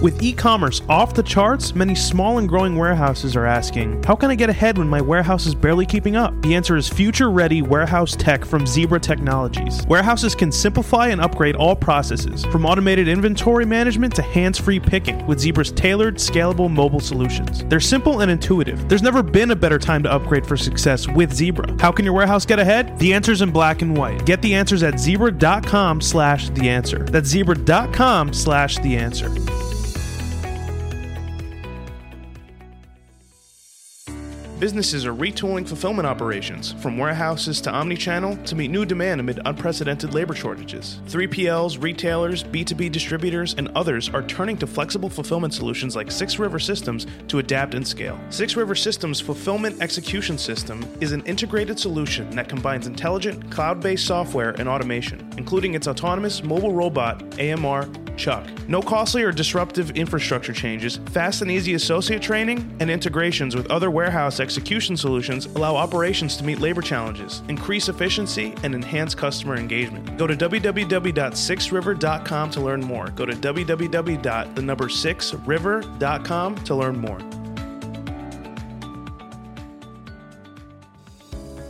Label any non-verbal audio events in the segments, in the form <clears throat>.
With e commerce off the charts, many small and growing warehouses are asking, How can I get ahead when my warehouse is barely keeping up? The answer is future ready warehouse tech from Zebra Technologies. Warehouses can simplify and upgrade all processes, from automated inventory management to hands free picking, with Zebra's tailored, scalable mobile solutions. They're simple and intuitive. There's never been a better time to upgrade for success with Zebra. How can your warehouse get ahead? The answer's in black and white. Get the answers at zebra.com slash the answer. That's zebra.com slash the answer. Businesses are retooling fulfillment operations, from warehouses to omnichannel, to meet new demand amid unprecedented labor shortages. 3PLs, retailers, B2B distributors, and others are turning to flexible fulfillment solutions like Six River Systems to adapt and scale. Six River Systems Fulfillment Execution System is an integrated solution that combines intelligent, cloud based software and automation, including its autonomous mobile robot, AMR, Chuck. No costly or disruptive infrastructure changes, fast and easy associate training, and integrations with other warehouse execution solutions allow operations to meet labor challenges, increase efficiency, and enhance customer engagement. Go to www.sixriver.com to learn more. Go to www.the6river.com to learn more.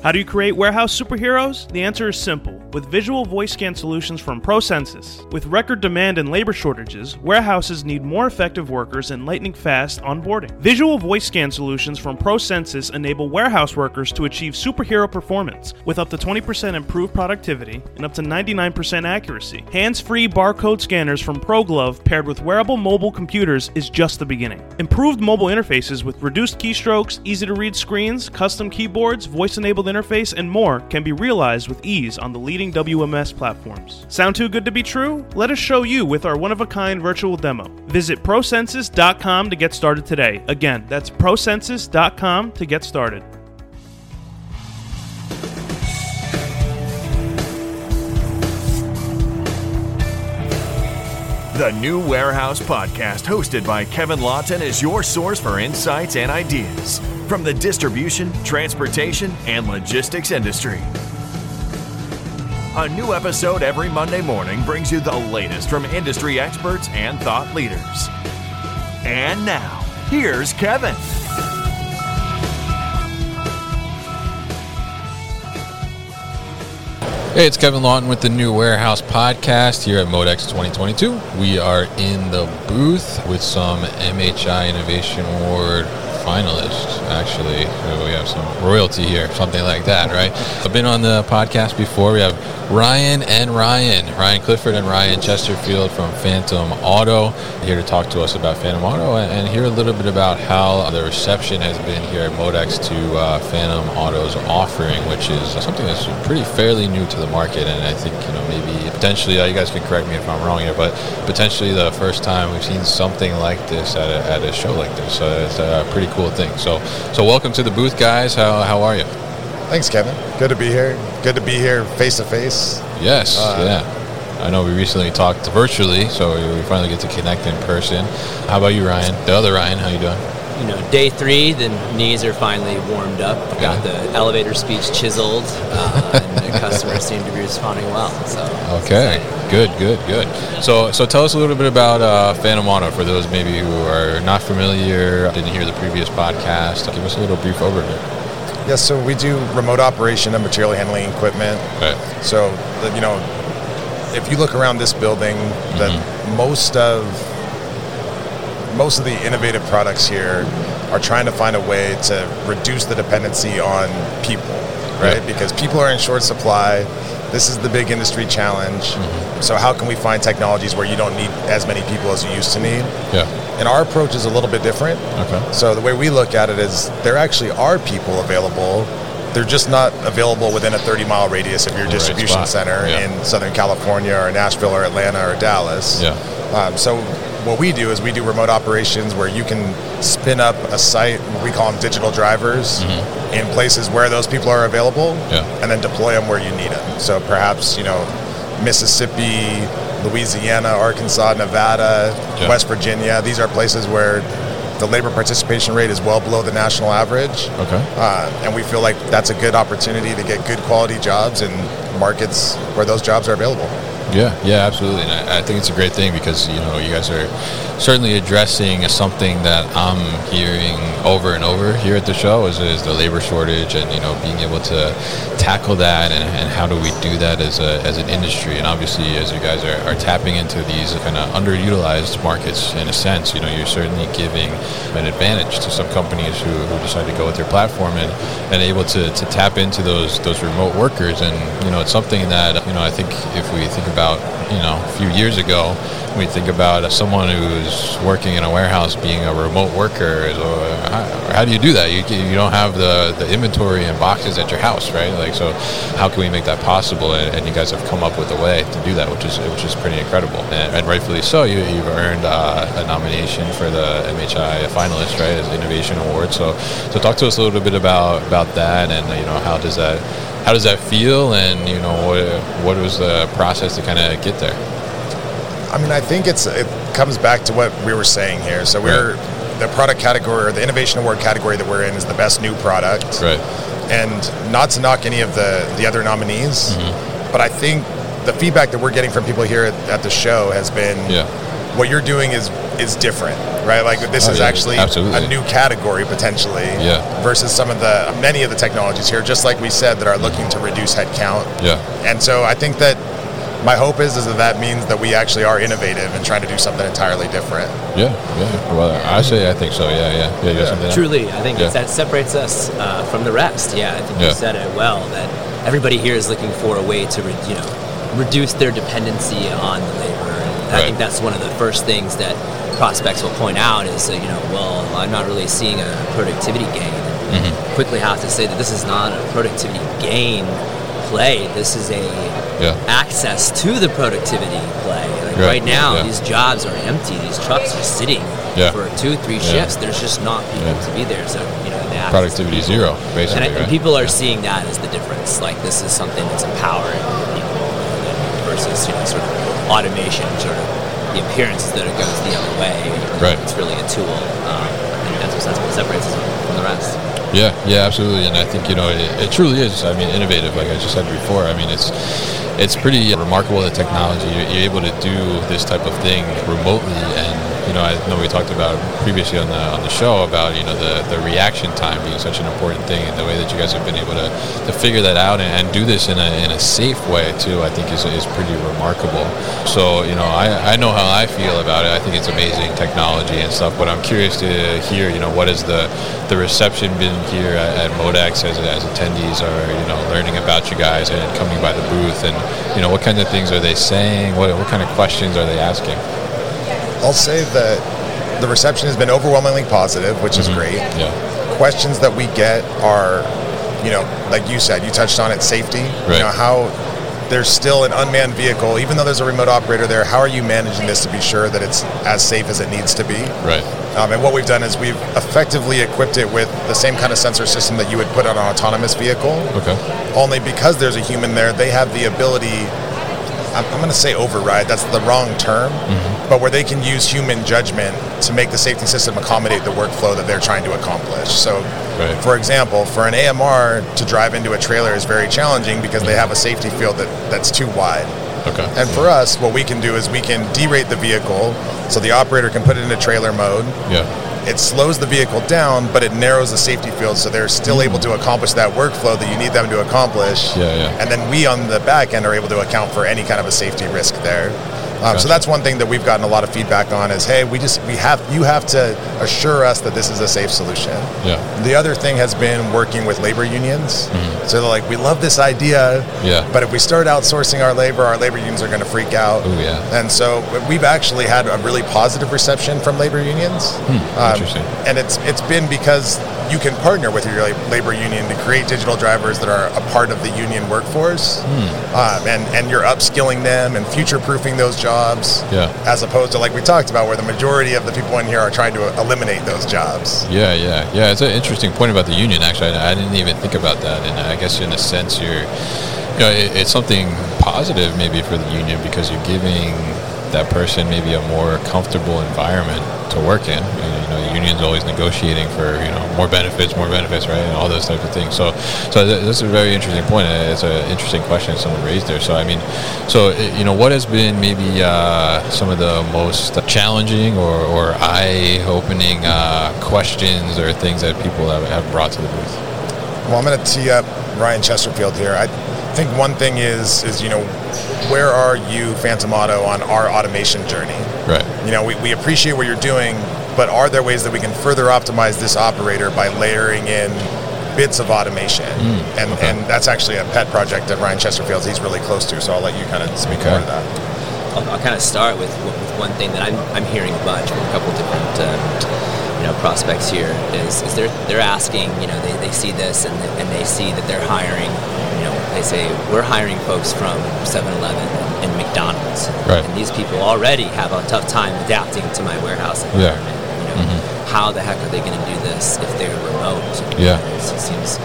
How do you create warehouse superheroes? The answer is simple. With visual voice scan solutions from ProCensus. With record demand and labor shortages, warehouses need more effective workers and lightning fast onboarding. Visual voice scan solutions from ProCensus enable warehouse workers to achieve superhero performance with up to 20% improved productivity and up to 99% accuracy. Hands free barcode scanners from ProGlove paired with wearable mobile computers is just the beginning. Improved mobile interfaces with reduced keystrokes, easy to read screens, custom keyboards, voice enabled interface, and more can be realized with ease on the leading WMS platforms. Sound too good to be true? Let us show you with our one of a kind virtual demo. Visit procensus.com to get started today. Again, that's procensus.com to get started. The New Warehouse Podcast, hosted by Kevin Lawton, is your source for insights and ideas from the distribution, transportation, and logistics industry. A new episode every Monday morning brings you the latest from industry experts and thought leaders. And now, here's Kevin. Hey, it's Kevin Lawton with the New Warehouse Podcast here at Modex 2022. We are in the booth with some MHI Innovation Award finalists, actually. So we have some royalty here, something like that, right? I've been on the podcast before. We have Ryan and Ryan, Ryan Clifford and Ryan Chesterfield from Phantom Auto, here to talk to us about Phantom Auto and hear a little bit about how the reception has been here at Modex to uh, Phantom Auto's offering, which is something that's pretty fairly new to the market. And I think, you know, maybe potentially, uh, you guys can correct me if I'm wrong here, but potentially the first time we've seen something like this at a, at a show like this. So it's a pretty cool thing. So, so welcome to the booth, guys. How, how are you? Thanks, Kevin. Good to be here. Good to be here face to face. Yes, uh, yeah. I know we recently talked virtually, so we finally get to connect in person. How about you, Ryan? The other Ryan, how you doing? You know, day three, the knees are finally warmed up. Got the elevator speech chiseled, uh, and <laughs> the customers seem to be responding well. So okay, good, good, good. So, so tell us a little bit about uh, Phantom Auto for those maybe who are not familiar, didn't hear the previous podcast. Give us a little brief overview. Yes, so we do remote operation of material handling equipment. Right. So, you know, if you look around this building, mm-hmm. that most of most of the innovative products here are trying to find a way to reduce the dependency on people, right? Yeah. Because people are in short supply. This is the big industry challenge. Mm-hmm. So how can we find technologies where you don't need as many people as you used to need? Yeah. And our approach is a little bit different. Okay. So the way we look at it is there actually are people available. They're just not available within a 30 mile radius of your The distribution spot. center Yeah. in Southern California or Nashville or Atlanta or Dallas. Yeah. Um, so what we do is we do remote operations where you can spin up a site. We call them digital drivers in places where those people are available, Mm-hmm. Yeah. and then deploy them where you need them. So perhaps you know Mississippi, Louisiana, Arkansas, Nevada, Yeah. West Virginia. These are places where the labor participation rate is well below the national average. Okay. Uh, and we feel like that's a good opportunity to get good quality jobs in markets where those jobs are available. Yeah, yeah, absolutely. And I, I, think it's a great thing because you know you guys are certainly addressing something that I'm hearing over and over here at the show is, is the labor shortage and you know being able to tackle that and, and how do we do that as, a, as an industry and obviously as you guys are, are tapping into these kind of underutilized markets in a sense you know you're certainly giving an advantage to some companies who, who decide to go with your platform and, and able to, to tap into those those remote workers and you know it's something that you know I think if we think about about you know a few years ago. We think about someone who's working in a warehouse being a remote worker. Or how, how do you do that? You, you don't have the, the inventory and boxes at your house, right? Like so, how can we make that possible? And, and you guys have come up with a way to do that, which is which is pretty incredible, and, and rightfully so. You, you've earned uh, a nomination for the MHI finalist, right, as Innovation Award. So so talk to us a little bit about about that, and you know how does that how does that feel and you know what, what was the process to kind of get there i mean i think it's it comes back to what we were saying here so we're right. the product category or the innovation award category that we're in is the best new product right and not to knock any of the the other nominees mm-hmm. but i think the feedback that we're getting from people here at, at the show has been yeah. What you're doing is is different, right? Like this oh, is yeah, actually absolutely. a new category potentially yeah. versus some of the many of the technologies here, just like we said, that are looking to reduce headcount. Yeah. And so I think that my hope is is that that means that we actually are innovative and trying to do something entirely different. Yeah, yeah. Well, I say I think so. Yeah, yeah, yeah. yeah. Truly, I think yeah. that separates us uh, from the rest. Yeah, I think you said it well. That everybody here is looking for a way to, re- you know, reduce their dependency on the labor. Right. I think that's one of the first things that prospects will point out is, uh, you know, well, I'm not really seeing a productivity gain. Mm-hmm. Quickly have to say that this is not a productivity gain play. This is a yeah. access to the productivity play. Like right. right. now, yeah. these jobs are empty. These trucks are sitting yeah. for two, three shifts. There's just not people to be there. So you know, the productivity zero, basically. And, right? and people are seeing that as the difference. Like this is something that's empowering people versus you know sort of automation, sort of the appearance that it goes the other way. Right. It's really a tool. Um, and that's what, that's what separates us from the rest. Yeah, yeah, absolutely, and I think you know it, it, truly is. I mean, innovative, like I just said before. I mean, it's it's pretty remarkable the technology you're, you're able to do this type of thing remotely and you know, I know we talked about previously on the on the show about you know the, the reaction time being such an important thing, and the way that you guys have been able to, to figure that out and, and do this in a, in a safe way too. I think is, is pretty remarkable. So you know, I, I know how I feel about it. I think it's amazing technology and stuff. But I'm curious to hear you know what has the the reception been here at, at Modex as, as attendees are you know learning about you guys and coming by the booth and you know what kind of things are they saying? What what kind of questions are they asking? I'll say that the reception has been overwhelmingly positive, which mm-hmm. is great. Yeah. Questions that we get are, you know, like you said, you touched on it, safety. Right. You know how there's still an unmanned vehicle, even though there's a remote operator there. How are you managing this to be sure that it's as safe as it needs to be? Right. Um, and what we've done is we've effectively equipped it with the same kind of sensor system that you would put on an autonomous vehicle. Okay. Only because there's a human there, they have the ability I'm, I'm going to say override, that's the wrong term, mm-hmm. but where they can use human judgment to make the safety system accommodate the workflow that they're trying to accomplish. So, right. for example, for an AMR to drive into a trailer is very challenging because they have a safety field that, that's too wide. Okay. And for us, what we can do is we can derate the vehicle so the operator can put it into trailer mode. Yeah it slows the vehicle down, but it narrows the safety field, so they're still mm. able to accomplish that workflow that you need them to accomplish. Yeah, yeah. And then we on the back end are able to account for any kind of a safety risk there. Um, gotcha. So that's one thing that we've gotten a lot of feedback on is, hey, we just we have you have to assure us that this is a safe solution. Yeah. The other thing has been working with labor unions. Mm-hmm. So they're like, we love this idea, yeah. but if we start outsourcing our labor, our labor unions are going to freak out. Oh yeah. And so we've actually had a really positive reception from labor unions. Hmm. Um, Interesting. And it's it's been because you can partner with your labor union to create digital drivers that are a part of the union workforce, hmm. um, and and you're upskilling them and future proofing those jobs. Yeah. As opposed to like we talked about, where the majority of the people in here are trying to eliminate those jobs. Yeah, yeah, yeah. It's an interesting point about the union. Actually, I, I didn't even think about that, and I guess in a sense, you're, you know, it, it's something positive maybe for the union because you're giving that person maybe a more comfortable environment to work in. Know, the union's always negotiating for you know more benefits, more benefits, right, and all those types of things. So, so th- this is a very interesting point. It's an interesting question someone raised there. So, I mean, so you know, what has been maybe uh, some of the most challenging or, or eye-opening uh, questions or things that people have, have brought to the booth? Well, I'm going to tee up Ryan Chesterfield here. I think one thing is is you know where are you, Phantom Auto, on our automation journey? Right. You know, we, we appreciate what you're doing, but are there ways that we can further optimize this operator by layering in bits of automation? Mm, and okay. and that's actually a pet project that Ryan Chesterfield's he's really close to. So I'll let you kind of speak Okay. more to that. I'll, I'll kind of start with, with one thing that I'm, I'm hearing a bunch from a couple different uh, you know prospects here is, is they're they're asking you know they, they see this and, and they see that they're hiring you know they say we're hiring folks from 7-Eleven and McDonald's Right. and these people already have a tough time adapting to my warehouse Yeah. environment you know how the heck are they going to do this if they're remote Yeah. it seems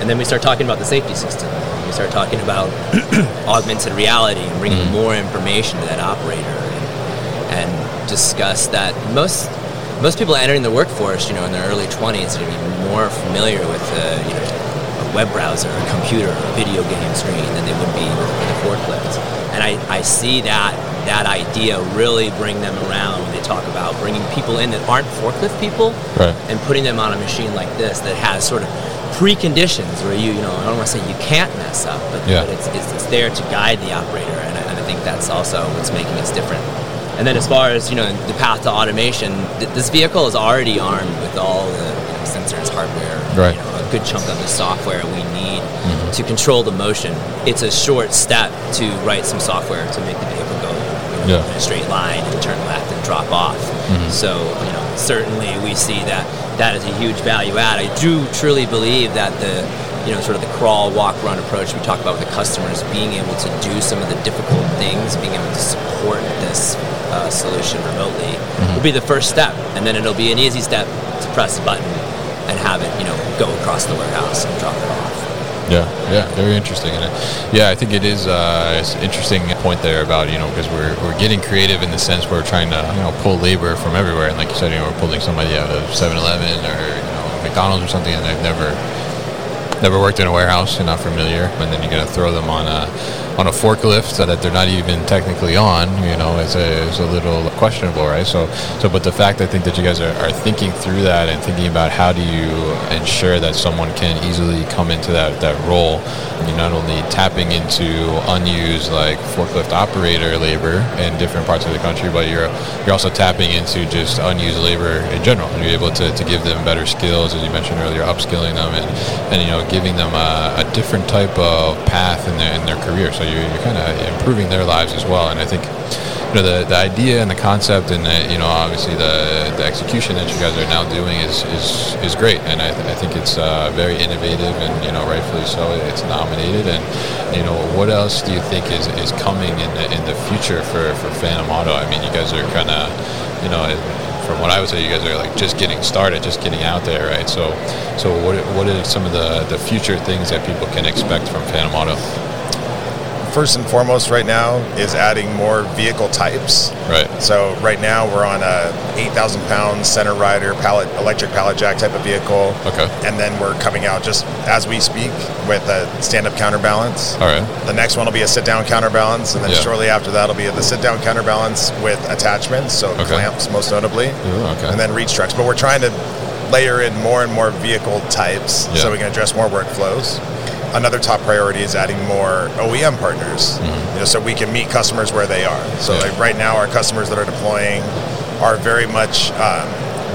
and then we start talking about the safety system. We start talking about <clears throat> augmented reality and bringing more information to that operator and, and discuss that most most people entering the workforce, you know, in their early 20s, are going to be more familiar with uh, you know a web browser, a computer, a video game screen than they would be with, with a forklift. And I, I see that that idea really bring them around talk about bringing people in that aren't forklift people Right. and putting them on a machine like this that has sort of preconditions where you, you know, I don't want to say you can't mess up, but, Yeah. but it's, it's, it's there to guide the operator, and I, and I think that's also what's making us different. And then as far as, you know, the path to automation, th- this vehicle is already armed with all the you know, sensors, hardware, Right. you know, a good chunk of the software we need mm-hmm. to control the motion. It's a short step to write some software to make the vehicle go you know, Yeah. in a straight line and turn left drop off. So, you know, certainly we see that that is a huge value add. I do truly believe that the, you know, sort of the crawl, walk, run approach we talk about with the customers, being able to do some of the difficult things, being able to support this uh, solution remotely, will be the first step, and then it'll be an easy step to press a button and have it, you know, go across the warehouse and drop it off. Yeah, yeah, very interesting. And yeah, I think it is uh, it's an interesting point there about you know because we're, we're getting creative in the sense we're trying to you know pull labor from everywhere, and like you said, you know we're pulling somebody out of 7-Eleven or you know McDonald's or something, and they've never never worked in a warehouse and not familiar, and then you're gonna throw them on a on a forklift so that they're not even technically on, you know, it's a, it's a little questionable, right? So, so, but the fact I think that you guys are, are thinking through that and thinking about how do you ensure that someone can easily come into that, that role, you're not only tapping into unused like forklift operator labor in different parts of the country, but you're you're also tapping into just unused labor in general. You're able to, to give them better skills, as you mentioned earlier, upskilling them and, and you know giving them a, a different type of path in their in their career. So you're, you're kind of improving their lives as well. And I think you know the, the idea and the concept and the, you know obviously the the execution that you guys are now doing is is, is great and I, th- I think it's uh, very innovative and you know rightfully so it's nominated and you know what else do you think is, is coming in the in the future for, for Phantom Auto I mean you guys are kind of you know from what I would say you guys are like just getting started just getting out there right so so what what are some of the the future things that people can expect from Phantom Auto First and foremost, right now is adding more vehicle types. right So right now we're on a 8,000 pound center rider pallet electric pallet jack type of vehicle. Okay. And then we're coming out just as we speak with a stand up counterbalance. all right The next one will be a sit down counterbalance, and then Yeah. shortly after that will be the sit down counterbalance with attachments, so Okay. clamps most notably, Ooh, okay. and then reach trucks. But we're trying to layer in more and more vehicle types Yeah. so we can address more workflows. Another top priority is adding more OEM partners, you know, so we can meet customers where they are. So Mm-hmm. Yeah. like right now, our customers that are deploying are very much um,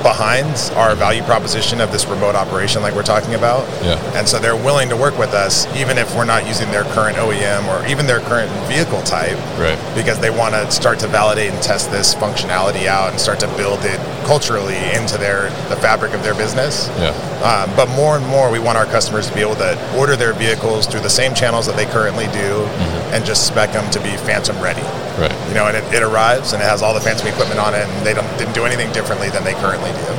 behind our value proposition of this remote operation, like we're talking about. Yeah. And so they're willing to work with us, even if we're not using their current OEM or even their current vehicle type, Right. because they want to start to validate and test this functionality out and start to build it culturally into their the fabric of their business. yeah Um, but more and more, we want our customers to be able to order their vehicles through the same channels that they currently do, and just spec them to be Phantom ready. Right You know, and it, it arrives and it has all the Phantom equipment on it, and they don't didn't do anything differently than they currently do.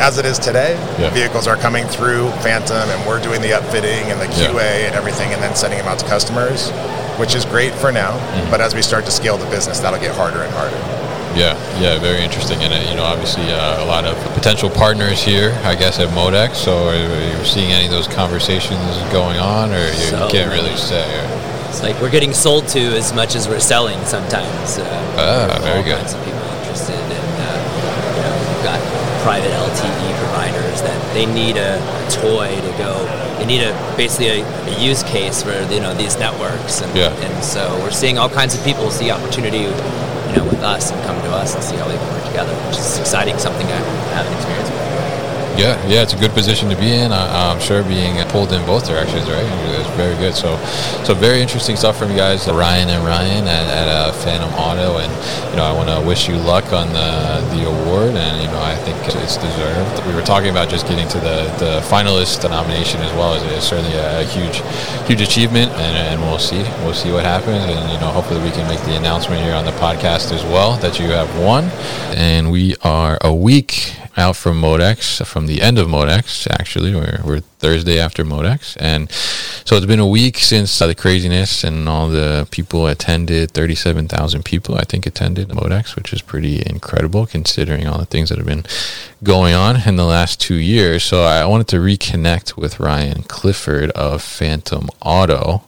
As it is today, Yeah. vehicles are coming through Phantom, and we're doing the upfitting and the Yeah. QA and everything, and then sending them out to customers. which is great for now. Mm-hmm. But as we start to scale the business, that'll get harder and harder. Yeah, yeah, very interesting, and uh, you know, obviously uh, a lot of potential partners here, I guess, at Modex. So, are you seeing any of those conversations going on, or you, so, you can't really say? Or? It's like we're getting sold to as much as we're selling sometimes. Uh, ah, very good. Kinds of people interested, and uh, you know, we've got private LTE providers that they need a, a toy to go. They need a basically a, a, use case for you know these networks, and, yeah. and so we're seeing all kinds of people see opportunity you know, with us and come to us and see how we can work together, which is exciting, something I haven't experienced before. Yeah, yeah, it's a good position to be in. I, am sure being pulled in both directions, right? It's very good. So, so very interesting stuff from you guys, Ryan and Ryan at, at uh, Phantom Auto, and you know, I want to wish you luck on the the award, and you know, I think it's deserved. We were talking about just getting to the the finalist nomination as well. It's certainly a, huge, huge achievement, and, and we'll see, we'll see what happens, and you know, hopefully we can make the announcement here on the podcast as well that you have won, and we are a week out from Modex, from the end of Modex, actually. We're, we're Thursday after Modex. And so it's been a week since uh, the craziness and all the people attended. 37,000 people, I think, attended Modex, which is pretty incredible considering all the things that have been going on in the last two years. So I wanted to reconnect with Ryan Clifford of Phantom Auto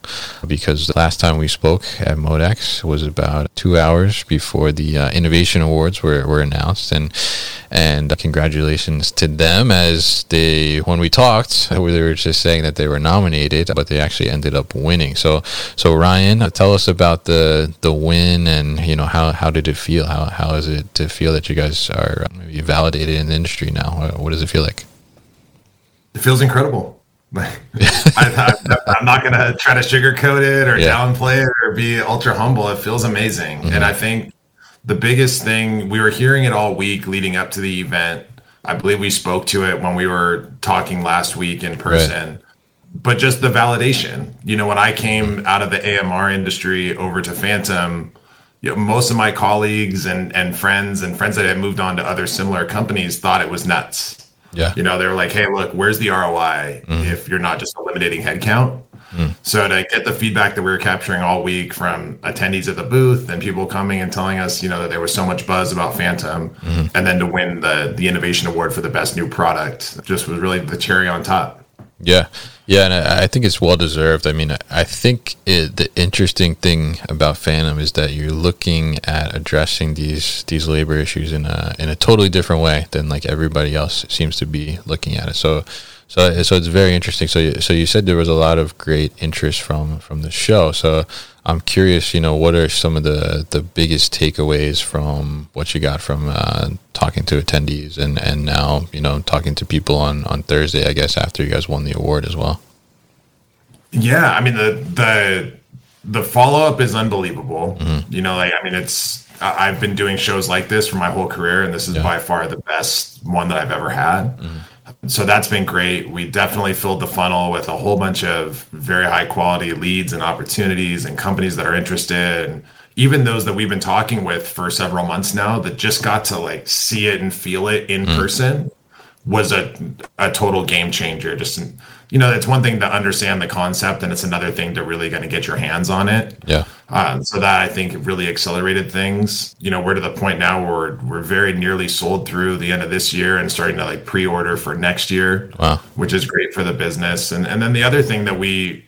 because the last time we spoke at Modex was about two hours before the uh, Innovation Awards were, were announced. And and congratulations to them as they when we talked they were just saying that they were nominated but they actually ended up winning so so Ryan tell us about the the win and you know how how did it feel how how is it to feel that you guys are maybe validated in the industry now what does it feel like it feels incredible <laughs> I, am not going to try to sugarcoat it or yeah. downplay it or be ultra humble. It feels amazing. Mm-hmm. And I think the biggest thing we were hearing it all week leading up to the event. I believe we spoke to it when we were talking last week in person. Right. But just the validation. You know, when I came out of the AMR industry over to Phantom, you know, most of my colleagues and and friends and friends that had moved on to other similar companies thought it was nuts. Yeah. You know, they were like, hey, look, where's the ROI mm. if you're not just eliminating headcount? So to get the feedback that we were capturing all week from attendees at the booth and people coming and telling us, you know, that there was so much buzz about Phantom, mm. and then to win the the innovation award for the best new product just was really the cherry on top. Yeah, yeah, and I, I think it's well deserved. I mean, I think it, the interesting thing about Phantom is that you're looking at addressing these these labor issues in a in a totally different way than like everybody else seems to be looking at it. So so so it's very interesting. So so you said there was a lot of great interest from from the show. So I'm curious, you know, what are some of the the biggest takeaways from what you got from uh, talking to attendees and and now you know talking to people on on Thursday, I guess after you guys won the award as well. Yeah, I mean the the the follow up is unbelievable. Mm-hmm. You know, like I mean it's I've been doing shows like this for my whole career, and this is yeah. by far the best one that I've ever had. Mm-hmm so that's been great. We definitely filled the funnel with a whole bunch of very high quality leads and opportunities and companies that are interested. And even those that we've been talking with for several months now that just got to like see it and feel it in mm. person was a, a total game changer. Just you know, it's one thing to understand the concept, and it's another thing to really kind of get your hands on it. Yeah. Uh, so that I think really accelerated things. You know, we're to the point now where we're very nearly sold through the end of this year and starting to like pre-order for next year. Wow. Which is great for the business. And and then the other thing that we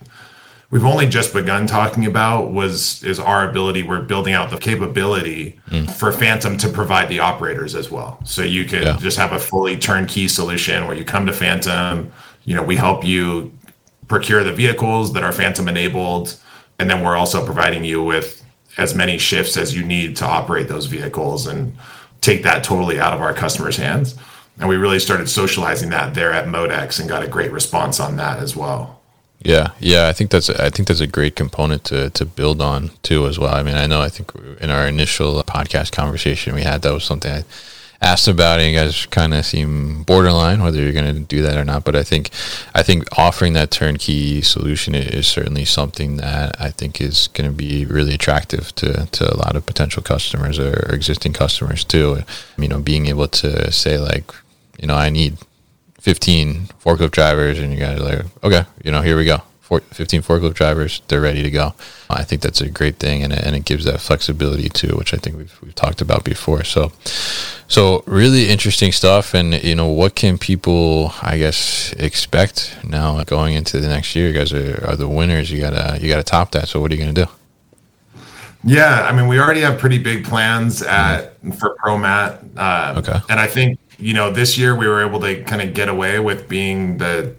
we've only just begun talking about was is our ability we're building out the capability mm. for phantom to provide the operators as well so you can yeah. just have a fully turnkey solution where you come to phantom you know, we help you procure the vehicles that are Phantom enabled, and then we're also providing you with as many shifts as you need to operate those vehicles and take that totally out of our customers' hands. And we really started socializing that there at Modex and got a great response on that as well. Yeah, yeah, I think that's I think that's a great component to to build on too as well. I mean, I know I think in our initial podcast conversation we had that was something I asked about it. You guys kind of seem borderline whether you're going to do that or not. But I think I think offering that turnkey solution is certainly something that I think is going to be really attractive to, to a lot of potential customers or existing customers too. You know, being able to say like, you know, I need 15 forklift drivers, and you guys are like, okay, you know, here we go 15 forklift drivers, they're ready to go. I think that's a great thing, and, and it gives that flexibility too, which I think we've, we've talked about before. So, so really interesting stuff. And you know, what can people, I guess, expect now going into the next year? You guys are, are the winners. You gotta you gotta top that. So, what are you gonna do? Yeah, I mean, we already have pretty big plans at mm-hmm. for ProMat. Uh, okay, and I think you know this year we were able to kind of get away with being the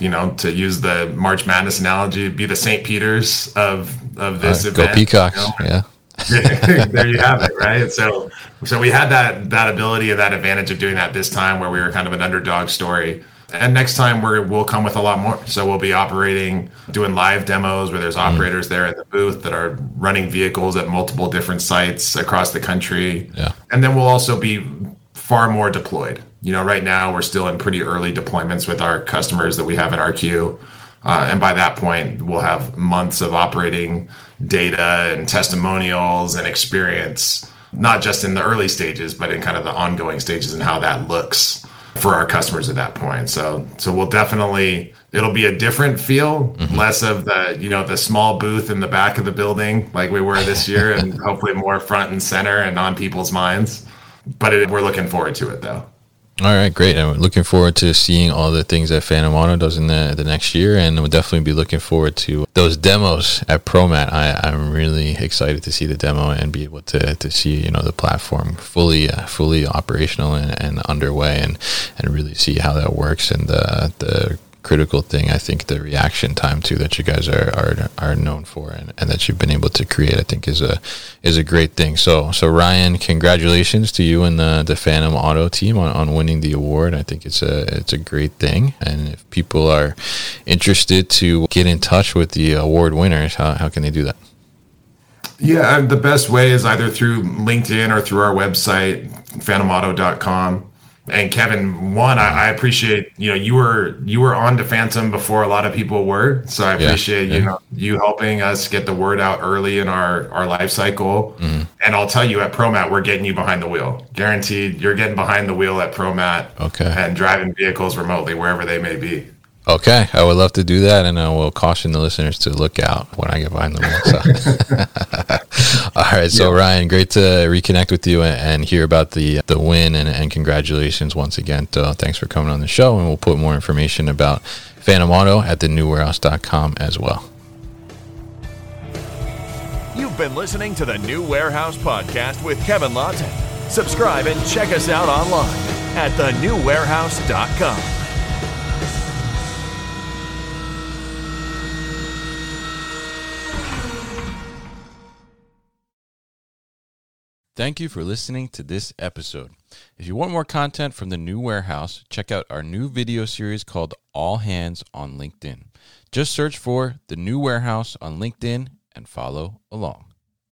you know, to use the March Madness analogy, be the St. Peter's of of this uh, event. Go Peacocks, you know? yeah. <laughs> there you have it, right? So, so we had that that ability and that advantage of doing that this time, where we were kind of an underdog story. And next time we're, we'll come with a lot more. So we'll be operating, doing live demos where there's mm-hmm. operators there at the booth that are running vehicles at multiple different sites across the country. Yeah. And then we'll also be far more deployed you know, right now we're still in pretty early deployments with our customers that we have in our queue. Uh, and by that point, we'll have months of operating data and testimonials and experience, not just in the early stages, but in kind of the ongoing stages and how that looks for our customers at that point. So, so we'll definitely, it'll be a different feel, mm-hmm. less of the, you know, the small booth in the back of the building like we were this year, <laughs> and hopefully more front and center and on people's minds. But it, we're looking forward to it though. All right, great. I'm looking forward to seeing all the things that Phantom Auto does in the, the next year, and we'll definitely be looking forward to those demos at ProMat. I, I'm really excited to see the demo and be able to, to see you know the platform fully uh, fully operational and, and underway, and and really see how that works and the the critical thing. I think the reaction time too that you guys are are, are known for and, and that you've been able to create, I think is a is a great thing. So so Ryan, congratulations to you and the the Phantom Auto team on, on winning the award. I think it's a it's a great thing. And if people are interested to get in touch with the award winners, how, how can they do that? Yeah, the best way is either through LinkedIn or through our website, phantomauto.com and Kevin, one, I, I, appreciate you know you were you were on to Phantom before a lot of people were, so I appreciate yeah, yeah. you know you helping us get the word out early in our our life cycle. Mm-hmm. And I'll tell you, at ProMat, we're getting you behind the wheel, guaranteed. You're getting behind the wheel at ProMat, okay, and driving vehicles remotely wherever they may be. Okay, I would love to do that, and I will caution the listeners to look out when I get behind the wheel. So. <laughs> All right, so yeah. Ryan, great to reconnect with you and, hear about the the win, and, and congratulations once again. Uh, thanks for coming on the show, and we'll put more information about Phantom Auto at thenewwarehouse.com as well. You've been listening to the New Warehouse Podcast with Kevin Lawton. Subscribe and check us out online at thenewwarehouse.com. Thank you for listening to this episode. If you want more content from the new warehouse, check out our new video series called All Hands on LinkedIn. Just search for the new warehouse on LinkedIn and follow along.